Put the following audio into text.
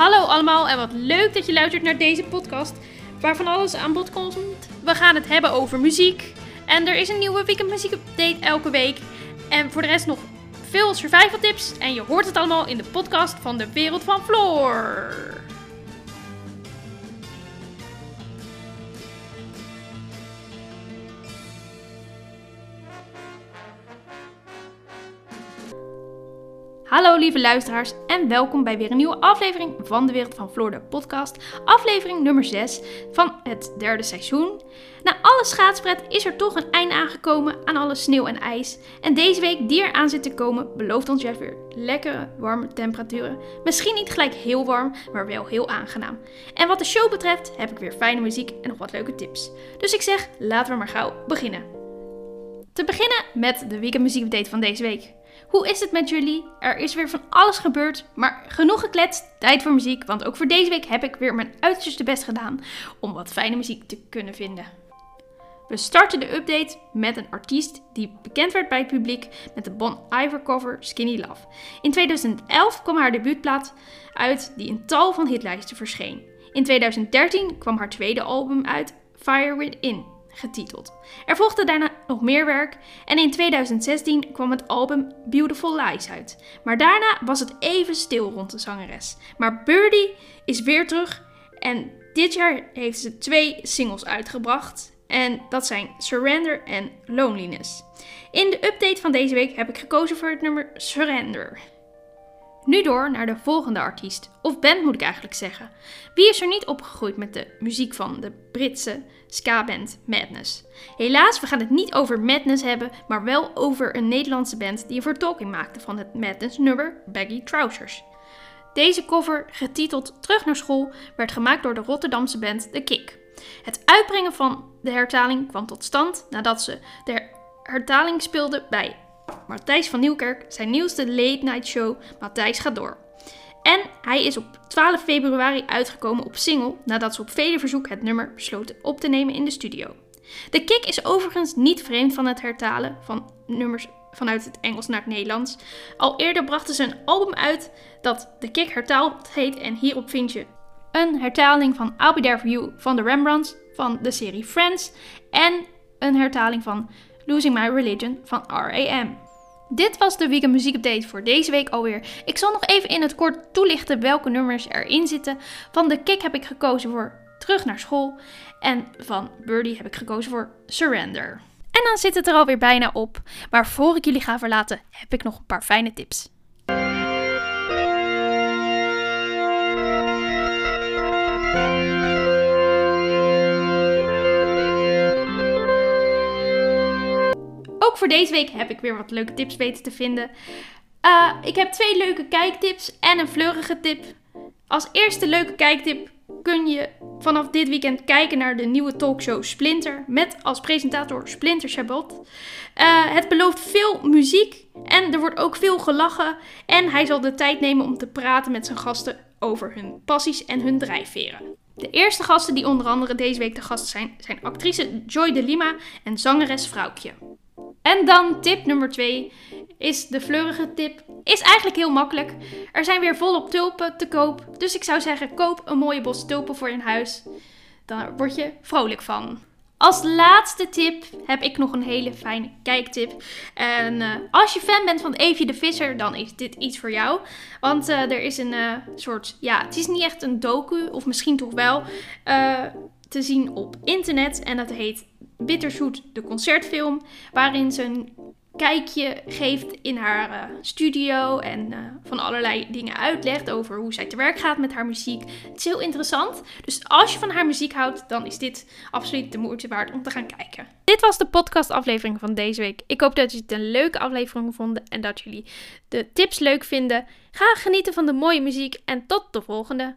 Hallo allemaal en wat leuk dat je luistert naar deze podcast waarvan alles aan bod komt. We gaan het hebben over muziek en er is een nieuwe weekend muziek update elke week. En voor de rest nog veel survival tips en je hoort het allemaal in de podcast van de wereld van Floor. Hallo lieve luisteraars en welkom bij weer een nieuwe aflevering van de Wereld van Floor, de podcast. Aflevering nummer 6 van het derde seizoen. Na alle schaatspret is er toch een einde aangekomen aan alle sneeuw en ijs. En deze week die er aan zit te komen belooft ons juist weer lekkere warme temperaturen. Misschien niet gelijk heel warm, maar wel heel aangenaam. En wat de show betreft heb ik weer fijne muziek en nog wat leuke tips. Dus ik zeg, laten we maar gauw beginnen. Te beginnen met de weekend muziek update van deze week. Hoe is het met jullie? Er is weer van alles gebeurd, maar genoeg gekletst. Tijd voor muziek, want ook voor deze week heb ik weer mijn uiterste best gedaan om wat fijne muziek te kunnen vinden. We starten de update met een artiest die bekend werd bij het publiek met de Bon Iver cover Skinny Love. In 2011 kwam haar debuutplaat uit die in tal van hitlijsten verscheen. In 2013 kwam haar tweede album uit, Fire Within getiteld. Er volgde daarna nog meer werk en in 2016 kwam het album Beautiful Lies uit. Maar daarna was het even stil rond de zangeres. Maar Birdie is weer terug en dit jaar heeft ze twee singles uitgebracht. En dat zijn Surrender en Loneliness. In de update van deze week heb ik gekozen voor het nummer Surrender. Nu door naar de volgende artiest, of band moet ik eigenlijk zeggen. Wie is er niet opgegroeid met de muziek van de Britse ska-band Madness? Helaas, we gaan het niet over Madness hebben, maar wel over een Nederlandse band die een vertolking maakte van het Madness-nummer Baggy Trousers. Deze cover, getiteld Terug naar school, werd gemaakt door de Rotterdamse band The Kick. Het uitbrengen van de hertaling kwam tot stand nadat ze de hertaling speelden bij Matthijs van Nieuwkerk, zijn nieuwste late night show Matthijs gaat door. En hij is op 12 februari uitgekomen op single nadat ze op vele verzoek het nummer besloten op te nemen in de studio. De kick is overigens niet vreemd van het hertalen van nummers vanuit het Engels naar het Nederlands. Al eerder brachten ze een album uit dat de kick hertaald heet en hierop vind je een hertaling van I'll Be There For You van de Rembrandts van de serie Friends en een hertaling van Losing My Religion van R.A.M. Dit was de weekend muziekupdate voor deze week alweer. Ik zal nog even in het kort toelichten welke nummers erin zitten. Van de Kick heb ik gekozen voor Terug naar school. En van Birdie heb ik gekozen voor Surrender. En dan zit het er alweer bijna op. Maar voor ik jullie ga verlaten, heb ik nog een paar fijne tips. Ook voor deze week heb ik weer wat leuke tips weten te vinden. Uh, ik heb twee leuke kijktips en een fleurige tip. Als eerste leuke kijktip kun je vanaf dit weekend kijken naar de nieuwe talkshow Splinter. Met als presentator Splinter Chabot. Uh, het belooft veel muziek en er wordt ook veel gelachen. En hij zal de tijd nemen om te praten met zijn gasten over hun passies en hun drijfveren. De eerste gasten die onder andere deze week de gast zijn, zijn actrice Joy de Lima en zangeres Vrouwtje. En dan tip nummer 2 is de fleurige tip. Is eigenlijk heel makkelijk. Er zijn weer volop tulpen te koop. Dus ik zou zeggen, koop een mooie bos tulpen voor in huis. Daar word je vrolijk van. Als laatste tip heb ik nog een hele fijne kijktip. En uh, als je fan bent van Evie de Visser, dan is dit iets voor jou. Want uh, er is een uh, soort, ja, het is niet echt een docu, of misschien toch wel, te zien op internet. En dat heet Bitterzoet, de concertfilm, waarin ze een kijkje geeft in haar uh, studio en uh, van allerlei dingen uitlegt over hoe zij te werk gaat met haar muziek. Het is heel interessant. Dus als je van haar muziek houdt, dan is dit absoluut de moeite waard om te gaan kijken. Dit was de podcastaflevering van deze week. Ik hoop dat jullie het een leuke aflevering vonden en dat jullie de tips leuk vinden. Ga genieten van de mooie muziek en tot de volgende.